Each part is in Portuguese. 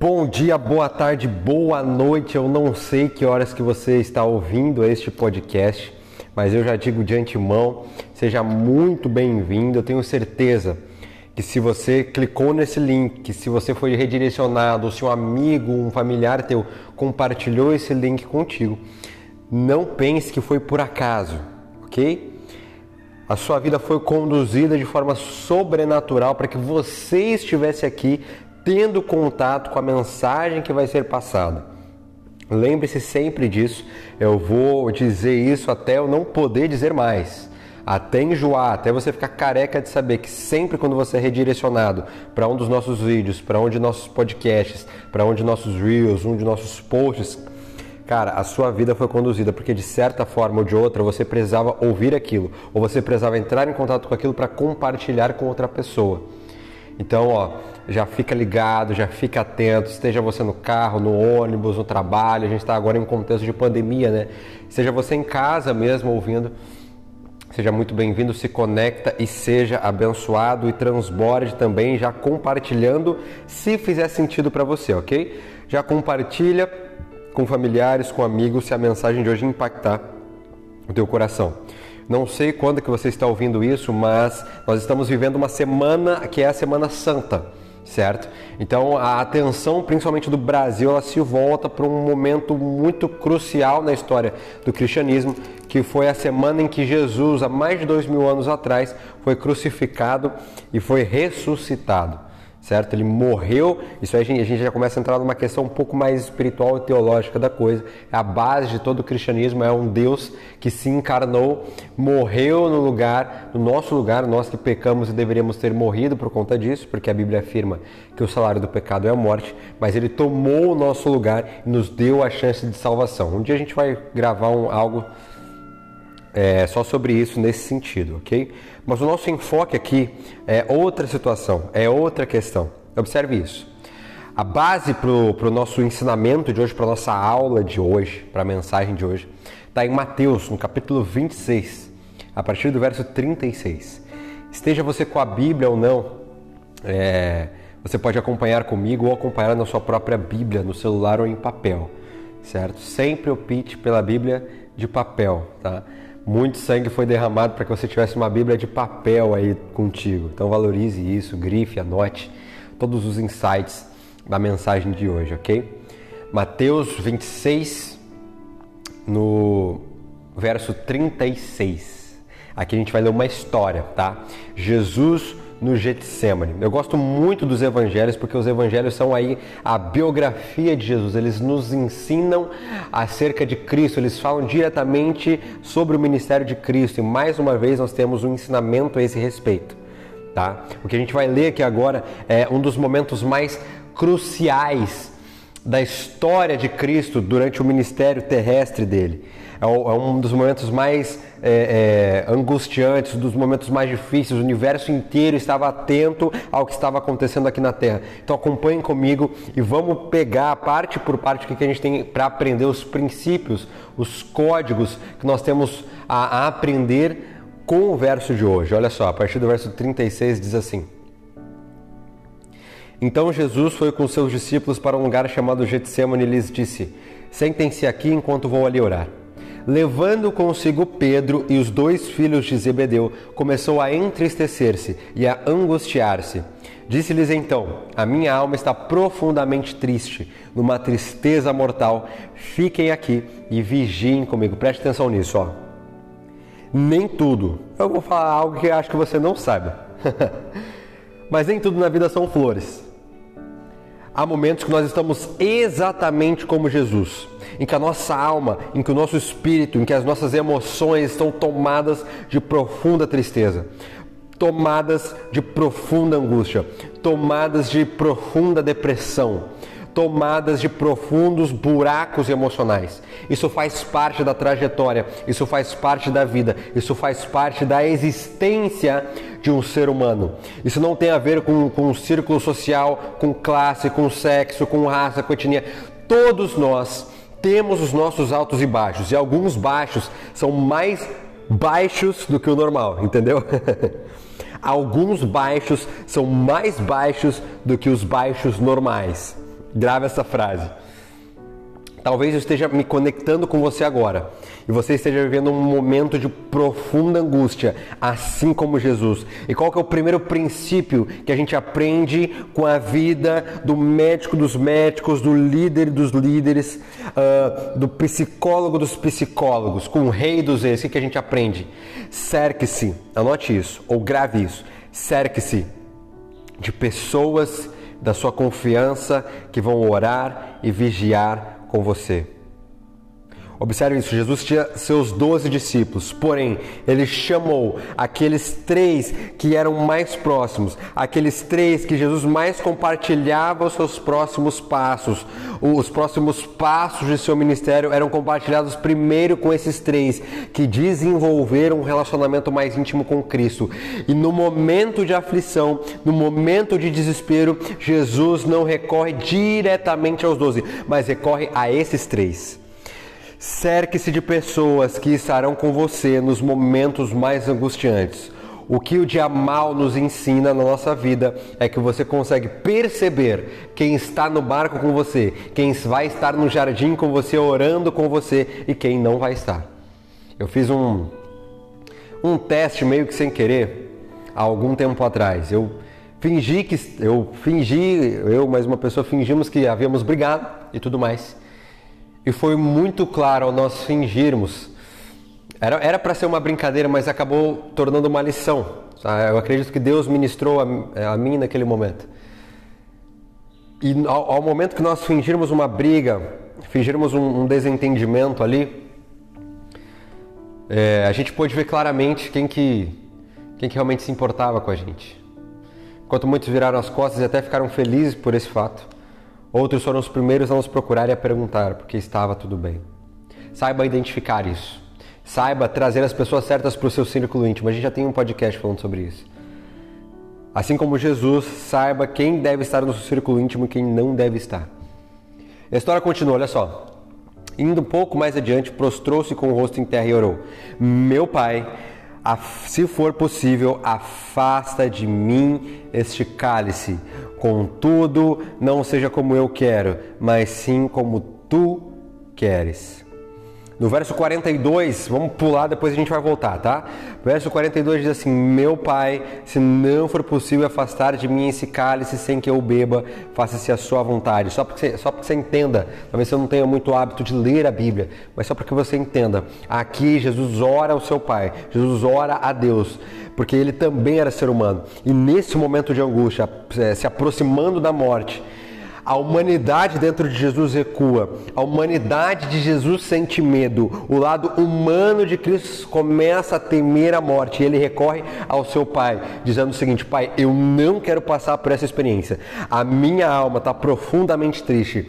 Bom dia, boa tarde, boa noite. Eu não sei que horas que você está ouvindo este podcast, mas eu já digo de antemão, seja muito bem-vindo. Eu tenho certeza que se você clicou nesse link, se você foi redirecionado, se um amigo, um familiar teu compartilhou esse link contigo, não pense que foi por acaso, ok? A sua vida foi conduzida de forma sobrenatural para que você estivesse aqui tendo contato com a mensagem que vai ser passada. Lembre-se sempre disso. Eu vou dizer isso até eu não poder dizer mais. Até enjoar, até você ficar careca de saber que sempre quando você é redirecionado para um dos nossos vídeos, para um de nossos podcasts, para um de nossos reels, um de nossos posts, cara, a sua vida foi conduzida porque de certa forma ou de outra você precisava ouvir aquilo, ou você precisava entrar em contato com aquilo para compartilhar com outra pessoa. Então, ó, já fica ligado, já fica atento, esteja você no carro, no ônibus, no trabalho, a gente está agora em um contexto de pandemia, né? Seja você em casa mesmo ouvindo, seja muito bem-vindo, se conecta e seja abençoado e transborde também, já compartilhando, se fizer sentido para você, ok? Já compartilha com familiares, com amigos, se a mensagem de hoje impactar o teu coração. Não sei quando que você está ouvindo isso, mas nós estamos vivendo uma semana que é a Semana Santa certo? Então a atenção, principalmente do Brasil, ela se volta para um momento muito crucial na história do cristianismo, que foi a semana em que Jesus, há mais de dois mil anos atrás, foi crucificado e foi ressuscitado certo? Ele morreu, isso aí a gente, a gente já começa a entrar numa questão um pouco mais espiritual e teológica da coisa. A base de todo o cristianismo é um Deus que se encarnou, morreu no lugar, no nosso lugar, nós que pecamos e deveríamos ter morrido por conta disso, porque a Bíblia afirma que o salário do pecado é a morte, mas ele tomou o nosso lugar e nos deu a chance de salvação. Um dia a gente vai gravar um, algo é, só sobre isso nesse sentido, ok? Mas o nosso enfoque aqui é outra situação, é outra questão. Observe isso. A base para o nosso ensinamento de hoje, para nossa aula de hoje, para a mensagem de hoje, está em Mateus, no capítulo 26, a partir do verso 36. Esteja você com a Bíblia ou não, é, você pode acompanhar comigo ou acompanhar na sua própria Bíblia, no celular ou em papel, certo? Sempre opte pela Bíblia de papel, tá? Muito sangue foi derramado para que você tivesse uma Bíblia de papel aí contigo. Então valorize isso, grife, anote todos os insights da mensagem de hoje, ok? Mateus 26, no verso 36. Aqui a gente vai ler uma história, tá? Jesus no Getsemane. Eu gosto muito dos evangelhos porque os evangelhos são aí a biografia de Jesus. Eles nos ensinam acerca de Cristo, eles falam diretamente sobre o ministério de Cristo e mais uma vez nós temos um ensinamento a esse respeito, tá? O que a gente vai ler aqui agora é um dos momentos mais cruciais da história de Cristo durante o ministério terrestre dele. É, é um dos momentos mais é, é, angustiantes, dos momentos mais difíceis. O universo inteiro estava atento ao que estava acontecendo aqui na Terra. Então acompanhem comigo e vamos pegar parte por parte o que a gente tem para aprender os princípios, os códigos que nós temos a, a aprender com o verso de hoje. Olha só, a partir do verso 36 diz assim. Então Jesus foi com seus discípulos para um lugar chamado Getsemane e lhes disse: Sentem-se aqui enquanto vou ali orar. Levando consigo Pedro e os dois filhos de Zebedeu, começou a entristecer-se e a angustiar-se. Disse-lhes então: A minha alma está profundamente triste, numa tristeza mortal. Fiquem aqui e vigiem comigo. Preste atenção nisso, ó. Nem tudo. Eu vou falar algo que acho que você não sabe. Mas nem tudo na vida são flores. Há momentos que nós estamos exatamente como Jesus em que a nossa alma, em que o nosso espírito, em que as nossas emoções estão tomadas de profunda tristeza, tomadas de profunda angústia, tomadas de profunda depressão, tomadas de profundos buracos emocionais. Isso faz parte da trajetória, isso faz parte da vida, isso faz parte da existência de um ser humano. Isso não tem a ver com, com círculo social, com classe, com sexo, com raça, com etnia. Todos nós temos os nossos altos e baixos, e alguns baixos são mais baixos do que o normal, entendeu? alguns baixos são mais baixos do que os baixos normais, Grave essa frase. Talvez eu esteja me conectando com você agora e você esteja vivendo um momento de profunda angústia, assim como Jesus. E qual que é o primeiro princípio que a gente aprende com a vida do médico dos médicos, do líder dos líderes, uh, do psicólogo dos psicólogos, com o rei dos reis? O que a gente aprende? Cerque-se, anote isso, ou grave isso, cerque-se de pessoas da sua confiança que vão orar e vigiar com você. Observe isso, Jesus tinha seus doze discípulos, porém, ele chamou aqueles três que eram mais próximos, aqueles três que Jesus mais compartilhava os seus próximos passos. Os próximos passos de seu ministério eram compartilhados primeiro com esses três que desenvolveram um relacionamento mais íntimo com Cristo. E no momento de aflição, no momento de desespero, Jesus não recorre diretamente aos doze, mas recorre a esses três. Cerque-se de pessoas que estarão com você nos momentos mais angustiantes. O que o dia mal nos ensina na nossa vida é que você consegue perceber quem está no barco com você, quem vai estar no jardim com você, orando com você e quem não vai estar. Eu fiz um, um teste meio que sem querer há algum tempo atrás. Eu fingi que eu fingi, eu mais uma pessoa fingimos que havíamos brigado e tudo mais. E foi muito claro ao nós fingirmos. Era para ser uma brincadeira, mas acabou tornando uma lição. Eu acredito que Deus ministrou a, a mim naquele momento. E ao, ao, momento que nós fingirmos uma briga, fingirmos um, um desentendimento ali, é, a gente pôde ver claramente quem que, quem que realmente se importava com a gente. Enquanto muitos viraram as costas e até ficaram felizes por esse fato. Outros foram os primeiros a nos procurar e a perguntar porque estava tudo bem. Saiba identificar isso. Saiba trazer as pessoas certas para o seu círculo íntimo. A gente já tem um podcast falando sobre isso. Assim como Jesus, saiba quem deve estar no seu círculo íntimo e quem não deve estar. A história continua, olha só. Indo um pouco mais adiante, prostrou-se com o rosto em terra e orou: Meu pai, se for possível, afasta de mim este cálice. Contudo, não seja como eu quero, mas sim como tu queres. No verso 42, vamos pular, depois a gente vai voltar, tá? Verso 42 diz assim: Meu pai, se não for possível afastar de mim esse cálice sem que eu beba, faça-se a sua vontade. Só para você, só você entenda, talvez você não tenha muito hábito de ler a Bíblia, mas só para que você entenda. Aqui Jesus ora ao seu pai, Jesus ora a Deus, porque ele também era ser humano. E nesse momento de angústia, é, se aproximando da morte, a humanidade dentro de Jesus recua. A humanidade de Jesus sente medo. O lado humano de Cristo começa a temer a morte. E ele recorre ao seu pai, dizendo o seguinte: Pai, eu não quero passar por essa experiência. A minha alma está profundamente triste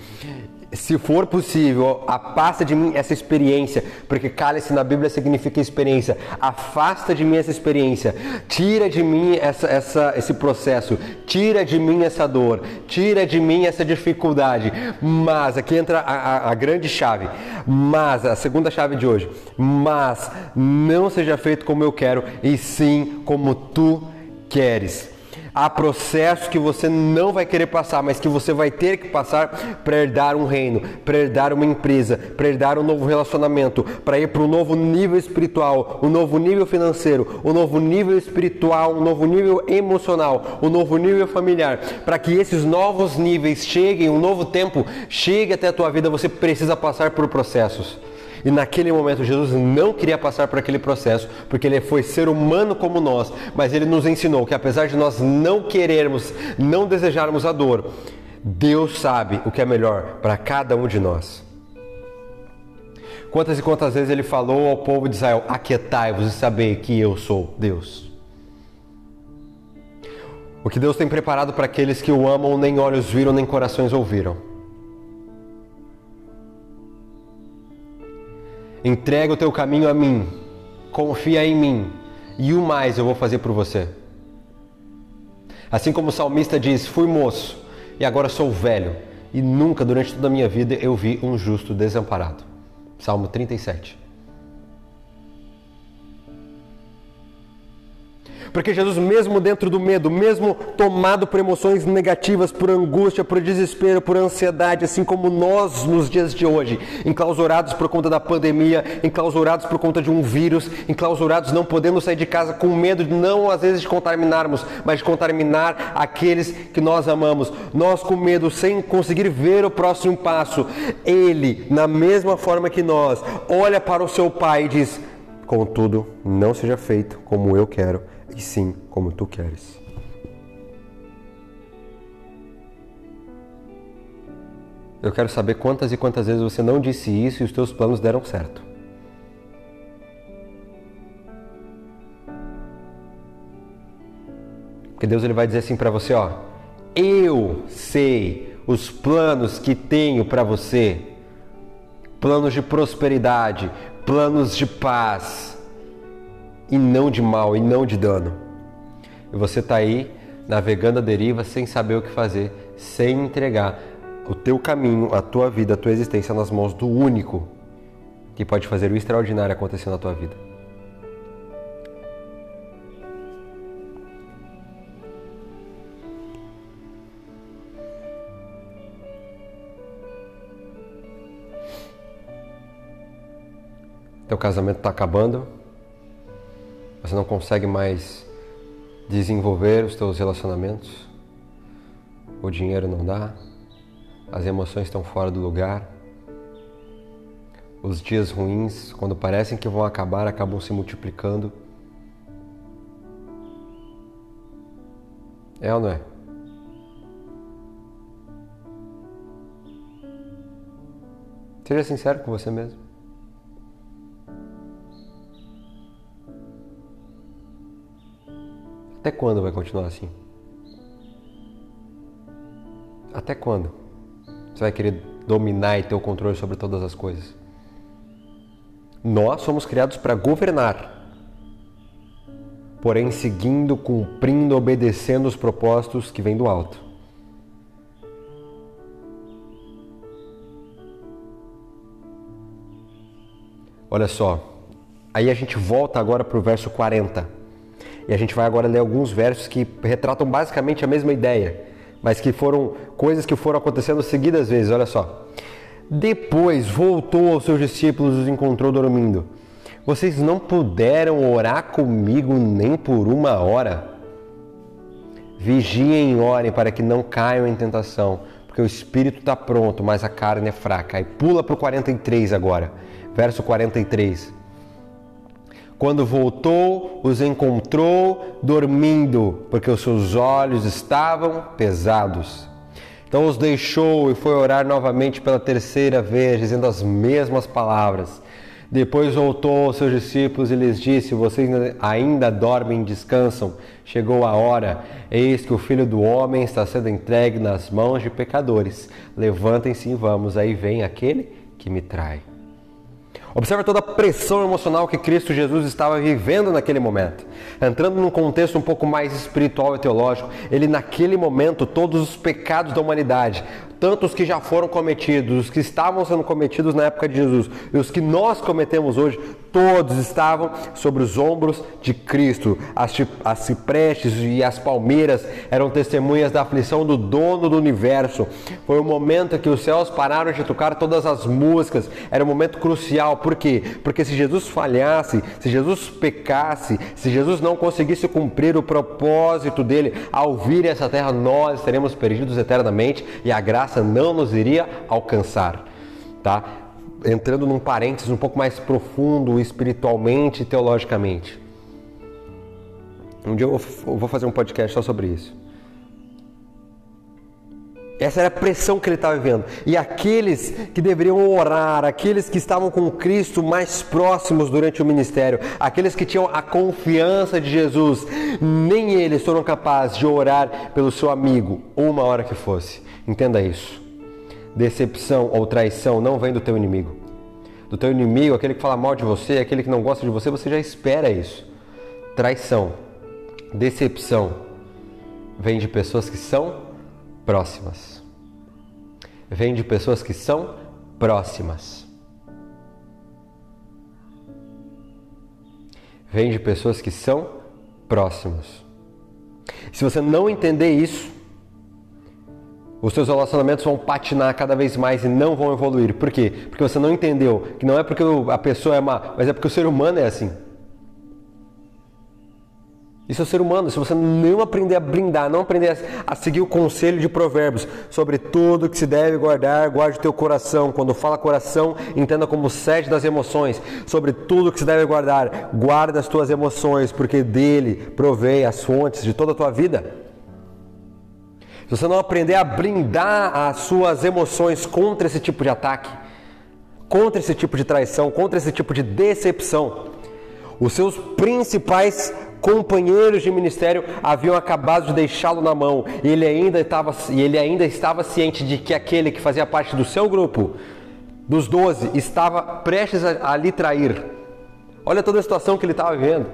se for possível, afasta de mim essa experiência, porque cálice na Bíblia significa experiência. Afasta de mim essa experiência, tira de mim essa, essa, esse processo, tira de mim essa dor, tira de mim essa dificuldade. Mas aqui entra a, a, a grande chave. Mas a segunda chave de hoje. Mas não seja feito como eu quero, e sim como tu queres. Há processos que você não vai querer passar, mas que você vai ter que passar para herdar um reino, para herdar uma empresa, para herdar um novo relacionamento, para ir para um novo nível espiritual, um novo nível financeiro, um novo nível espiritual, um novo nível emocional, um novo nível familiar. Para que esses novos níveis cheguem, um novo tempo chegue até a tua vida, você precisa passar por processos. E naquele momento Jesus não queria passar por aquele processo, porque ele foi ser humano como nós, mas ele nos ensinou que apesar de nós não querermos, não desejarmos a dor, Deus sabe o que é melhor para cada um de nós. Quantas e quantas vezes ele falou ao povo de Israel: Aquietai-vos e sabei que eu sou Deus. O que Deus tem preparado para aqueles que o amam, nem olhos viram, nem corações ouviram. Entrega o teu caminho a mim, confia em mim, e o mais eu vou fazer por você. Assim como o salmista diz: Fui moço e agora sou velho, e nunca durante toda a minha vida eu vi um justo desamparado. Salmo 37. Porque Jesus, mesmo dentro do medo, mesmo tomado por emoções negativas, por angústia, por desespero, por ansiedade, assim como nós nos dias de hoje, enclausurados por conta da pandemia, enclausurados por conta de um vírus, enclausurados não podendo sair de casa com medo, não às vezes de contaminarmos, mas de contaminar aqueles que nós amamos. Nós com medo, sem conseguir ver o próximo passo, Ele, na mesma forma que nós, olha para o seu Pai e diz: Contudo, não seja feito como eu quero, e sim como tu queres. Eu quero saber quantas e quantas vezes você não disse isso e os teus planos deram certo. Porque Deus ele vai dizer assim para você, ó: Eu sei os planos que tenho para você. Planos de prosperidade, planos de paz e não de mal e não de dano. E você está aí navegando a deriva sem saber o que fazer, sem entregar o teu caminho, a tua vida, a tua existência nas mãos do único que pode fazer o extraordinário acontecer na tua vida. Teu casamento está acabando, você não consegue mais desenvolver os teus relacionamentos, o dinheiro não dá, as emoções estão fora do lugar, os dias ruins, quando parecem que vão acabar, acabam se multiplicando. É ou não é? Seja sincero com você mesmo. Até quando vai continuar assim? Até quando? Você vai querer dominar e ter o controle sobre todas as coisas? Nós somos criados para governar, porém seguindo, cumprindo, obedecendo os propósitos que vêm do alto. Olha só, aí a gente volta agora para o verso 40. E a gente vai agora ler alguns versos que retratam basicamente a mesma ideia, mas que foram coisas que foram acontecendo seguidas vezes. Olha só. Depois voltou aos seus discípulos e os encontrou dormindo. Vocês não puderam orar comigo nem por uma hora? Vigiem e orem para que não caiam em tentação, porque o espírito está pronto, mas a carne é fraca. Aí pula para o 43 agora, verso 43. Quando voltou, os encontrou dormindo, porque os seus olhos estavam pesados. Então os deixou e foi orar novamente pela terceira vez, dizendo as mesmas palavras. Depois voltou aos seus discípulos e lhes disse: Vocês ainda dormem e descansam? Chegou a hora, eis que o filho do homem está sendo entregue nas mãos de pecadores. Levantem-se e vamos, aí vem aquele que me trai. Observa toda a pressão emocional que Cristo Jesus estava vivendo naquele momento. Entrando num contexto um pouco mais espiritual e teológico, ele naquele momento, todos os pecados da humanidade, tanto os que já foram cometidos, os que estavam sendo cometidos na época de Jesus e os que nós cometemos hoje, todos estavam sobre os ombros de Cristo. As, as ciprestes e as palmeiras eram testemunhas da aflição do dono do universo. Foi o momento em que os céus pararam de tocar todas as músicas. Era um momento crucial. Por quê? Porque se Jesus falhasse, se Jesus pecasse, se Jesus não conseguisse cumprir o propósito dele ao vir essa terra, nós estaremos perdidos eternamente e a graça graça não nos iria alcançar, tá? Entrando num parênteses um pouco mais profundo espiritualmente e teologicamente. Um dia eu vou fazer um podcast só sobre isso. Essa era a pressão que ele estava vivendo. E aqueles que deveriam orar, aqueles que estavam com Cristo mais próximos durante o ministério, aqueles que tinham a confiança de Jesus, nem eles foram capazes de orar pelo seu amigo, uma hora que fosse. Entenda isso. Decepção ou traição não vem do teu inimigo. Do teu inimigo, aquele que fala mal de você, aquele que não gosta de você, você já espera isso. Traição, decepção vem de pessoas que são próximas. Vem de pessoas que são próximas. Vem de pessoas que são próximos. Se você não entender isso, os seus relacionamentos vão patinar cada vez mais e não vão evoluir. Por quê? Porque você não entendeu que não é porque a pessoa é má, mas é porque o ser humano é assim. Isso é ser humano. Se você não aprender a blindar, não aprender a, seguir o conselho de provérbios sobre tudo que se deve guardar, guarde o teu coração. Quando fala coração, entenda como sede das emoções. Sobre tudo que se deve guardar, guarda as tuas emoções, porque dele provém as fontes de toda a tua vida. Se você não aprender a blindar as suas emoções contra esse tipo de ataque, contra esse tipo de traição, contra esse tipo de decepção, os seus principais companheiros de ministério haviam acabado de deixá-lo na mão e ele ainda estava, e ele ainda estava ciente de que aquele que fazia parte do seu grupo, dos doze, estava prestes a, a lhe trair. Olha toda a situação que ele estava vivendo.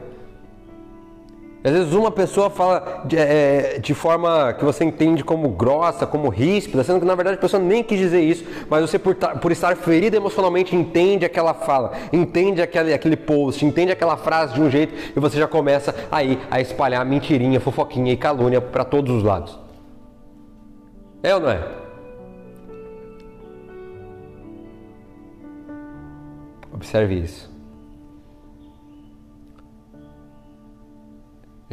Às vezes uma pessoa fala de, é, de, forma que você entende como grossa, como ríspida, sendo que na verdade a pessoa nem quis dizer isso, mas você por, por estar ferido emocionalmente entende aquela fala, entende aquele, aquele post, entende aquela frase de um jeito e você já começa aí a espalhar mentirinha, fofoquinha e calúnia para todos os lados. É ou não é? Observe isso.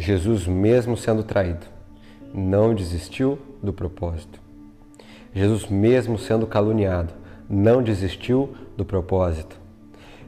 Jesus, mesmo sendo traído, não desistiu do propósito. Jesus, mesmo sendo caluniado, não desistiu do propósito.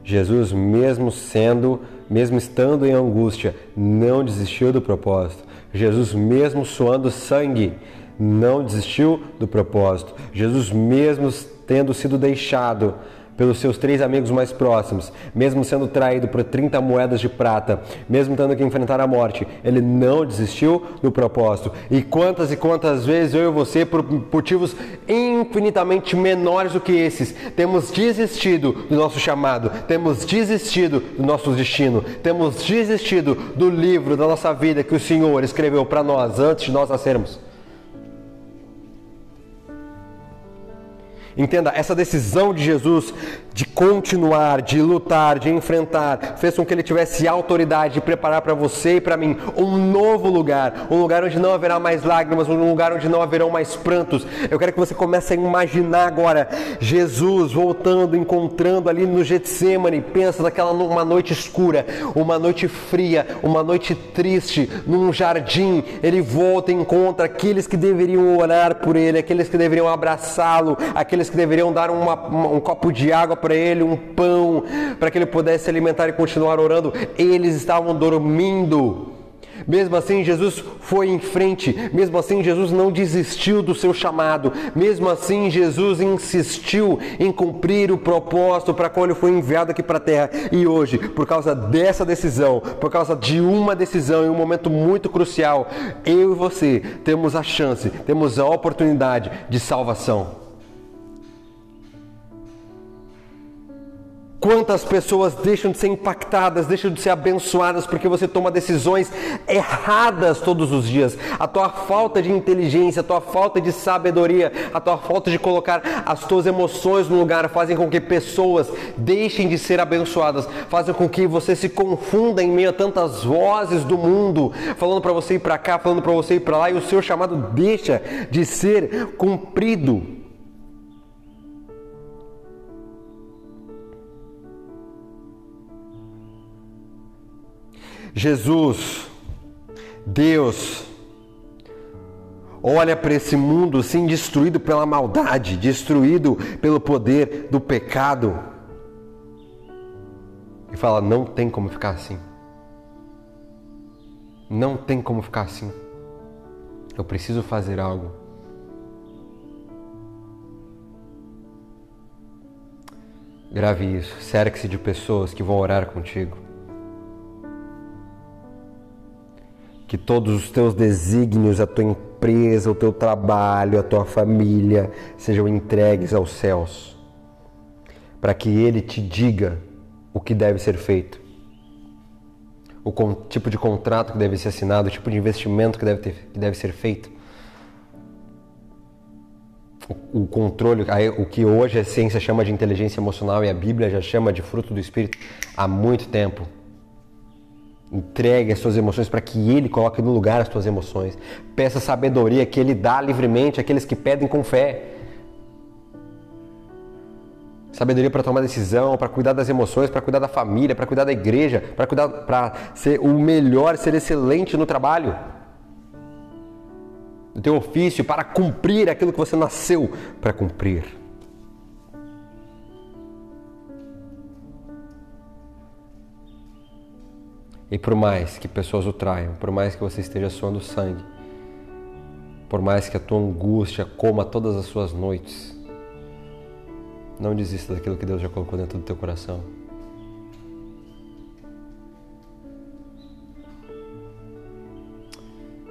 Jesus, mesmo sendo, mesmo estando em angústia, não desistiu do propósito. Jesus, mesmo suando sangue, não desistiu do propósito. Jesus, mesmo tendo sido deixado, pelos seus três amigos mais próximos, mesmo sendo traído por 30 moedas de prata, mesmo tendo que enfrentar a morte, ele não desistiu do propósito. E quantas e quantas vezes eu e você, por motivos infinitamente menores do que esses, temos desistido do nosso chamado, temos desistido do nosso destino, temos desistido do livro da nossa vida que o Senhor escreveu para nós antes de nós nascermos. Entenda, essa decisão de Jesus de continuar, de lutar, de enfrentar, fez com que ele tivesse autoridade de preparar para você e para mim um novo lugar, um lugar onde não haverá mais lágrimas, um lugar onde não haverão mais prantos. Eu quero que você comece a imaginar agora Jesus voltando, encontrando ali no Getsemane, pensa naquela uma noite escura, uma noite fria, uma noite triste, num jardim, ele volta e encontra aqueles que deveriam orar por ele, aqueles que deveriam abraçá-lo, aqueles aqueles que deveriam dar uma, um copo de água para ele, um pão, para que ele pudesse se alimentar e continuar orando, eles estavam dormindo. Mesmo assim, Jesus foi em frente. Mesmo assim, Jesus não desistiu do seu chamado. Mesmo assim, Jesus insistiu em cumprir o propósito para qual ele foi enviado aqui para a terra. E hoje, por causa dessa decisão, por causa de uma decisão em um momento muito crucial, eu e você temos a chance, temos a oportunidade de salvação. Quantas pessoas deixam de ser impactadas, deixam de ser abençoadas porque você toma decisões erradas todos os dias. A tua falta de inteligência, a tua falta de sabedoria, a tua falta de colocar as tuas emoções no lugar fazem com que pessoas deixem de ser abençoadas, fazem com que você se confunda em meio a tantas vozes do mundo, falando para você ir para cá, falando para você ir para lá e o seu chamado deixa de ser cumprido. Jesus, Deus, olha para esse mundo assim destruído pela maldade, destruído pelo poder do pecado e fala: não tem como ficar assim. Não tem como ficar assim. Eu preciso fazer algo. Grave isso. Cerque-se de pessoas que vão orar contigo. Que todos os teus desígnios, a tua empresa, o teu trabalho, a tua família sejam entregues aos céus, para que Ele te diga o que deve ser feito, o tipo de contrato que deve ser assinado, o tipo de investimento que deve, ter, que deve ser feito, o, o controle, o que hoje a ciência chama de inteligência emocional e a Bíblia já chama de fruto do Espírito há muito tempo Entregue as suas emoções para que Ele coloque no lugar as suas emoções. Peça sabedoria que Ele dá livremente àqueles que pedem com fé. Sabedoria para tomar decisão, para cuidar das emoções, para cuidar da família, para cuidar da igreja, para cuidar, para ser o melhor, ser excelente no trabalho, no teu ofício, para cumprir aquilo que você nasceu para cumprir. E por mais que pessoas o traiam, por mais que você esteja suando sangue, por mais que a tua angústia coma todas as suas noites, não desista daquilo que Deus já colocou dentro do teu coração.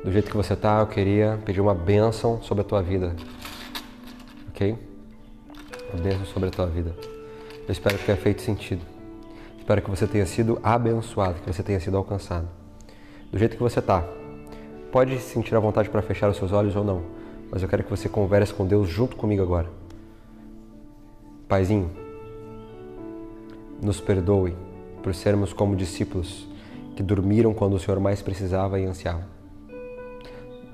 Do jeito que você está, eu queria pedir uma bênção sobre a tua vida. Ok? Uma bênção sobre a tua vida. Eu espero que tenha feito sentido. Espero que você tenha sido abençoado, que você tenha sido alcançado. Do jeito que você está, pode sentir a vontade para fechar os seus olhos ou não, mas eu quero que você converse com Deus junto comigo agora. Paizinho, nos perdoe por sermos como discípulos que dormiram quando o Senhor mais precisava e ansiava.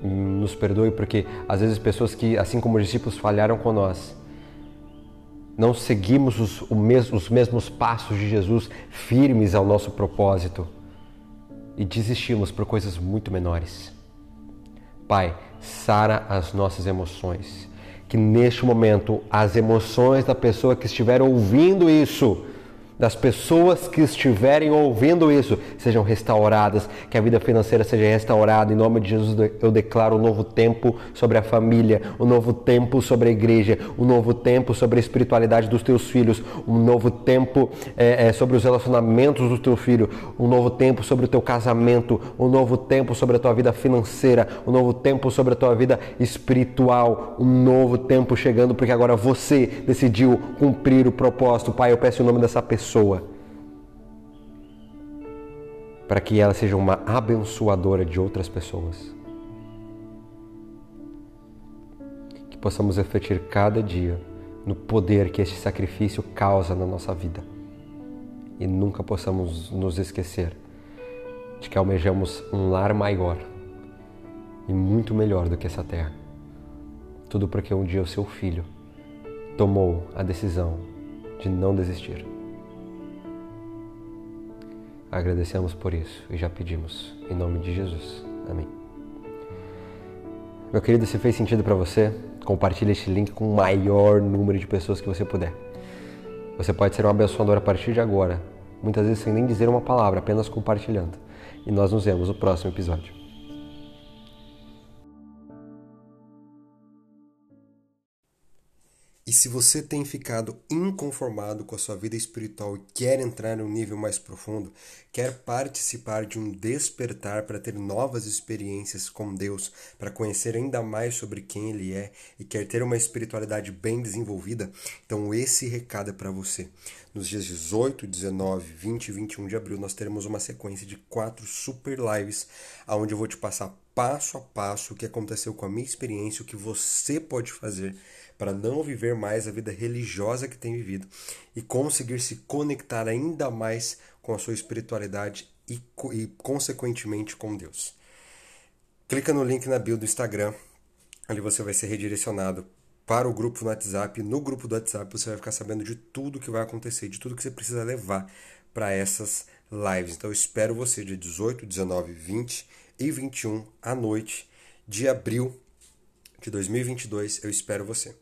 Nos perdoe porque às vezes pessoas que, assim como os discípulos, falharam com nós, não seguimos os, os mesmos passos de Jesus firmes ao nosso propósito e desistimos por coisas muito menores. Pai, sara as nossas emoções que neste momento as emoções da pessoa que estiver ouvindo isso das pessoas que estiverem ouvindo isso sejam restauradas, que a vida financeira seja restaurada. Em nome de Jesus, eu declaro um novo tempo sobre a família, um novo tempo sobre a igreja, um novo tempo sobre a espiritualidade dos teus filhos, um novo tempo é, é, sobre os relacionamentos do teu filho, um novo tempo sobre o teu casamento, um novo tempo sobre a tua vida financeira, um novo tempo sobre a tua vida espiritual, um novo tempo chegando, porque agora você decidiu cumprir o propósito. Pai, eu peço o nome dessa pessoa pessoa, para que ela seja uma abençoadora de outras pessoas. Que possamos refletir cada dia no poder que este sacrifício causa na nossa vida e nunca possamos nos esquecer de que almejamos um lar maior e muito melhor do que essa terra. Tudo porque um dia o seu filho tomou a decisão de não desistir. Agradecemos por isso e já pedimos. Em nome de Jesus. Amém. Meu querido, se fez sentido para você, compartilhe este link com o maior número de pessoas que você puder. Você pode ser um abençoador a partir de agora, muitas vezes sem nem dizer uma palavra, apenas compartilhando. E nós nos vemos no próximo episódio. E se você tem ficado inconformado com a sua vida espiritual e quer entrar em um nível mais profundo, quer participar de um despertar para ter novas experiências com Deus, para conhecer ainda mais sobre quem Ele é e quer ter uma espiritualidade bem desenvolvida, então esse recado é para você. Nos dias 18, 19, 20 e 21 de abril, nós teremos uma sequência de quatro super lives, onde eu vou te passar passo a passo o que aconteceu com a minha experiência, o que você pode fazer para não viver mais a vida religiosa que tem vivido e conseguir se conectar ainda mais com a sua espiritualidade e, e consequentemente com Deus. Clica no link na bio do Instagram, ali você vai ser redirecionado para o grupo no WhatsApp. No grupo do WhatsApp você vai ficar sabendo de tudo que vai acontecer, de tudo que você precisa levar para essas lives. Então eu espero você dia 18, 19, 20 e 21 à noite de abril de 2022. Eu espero você.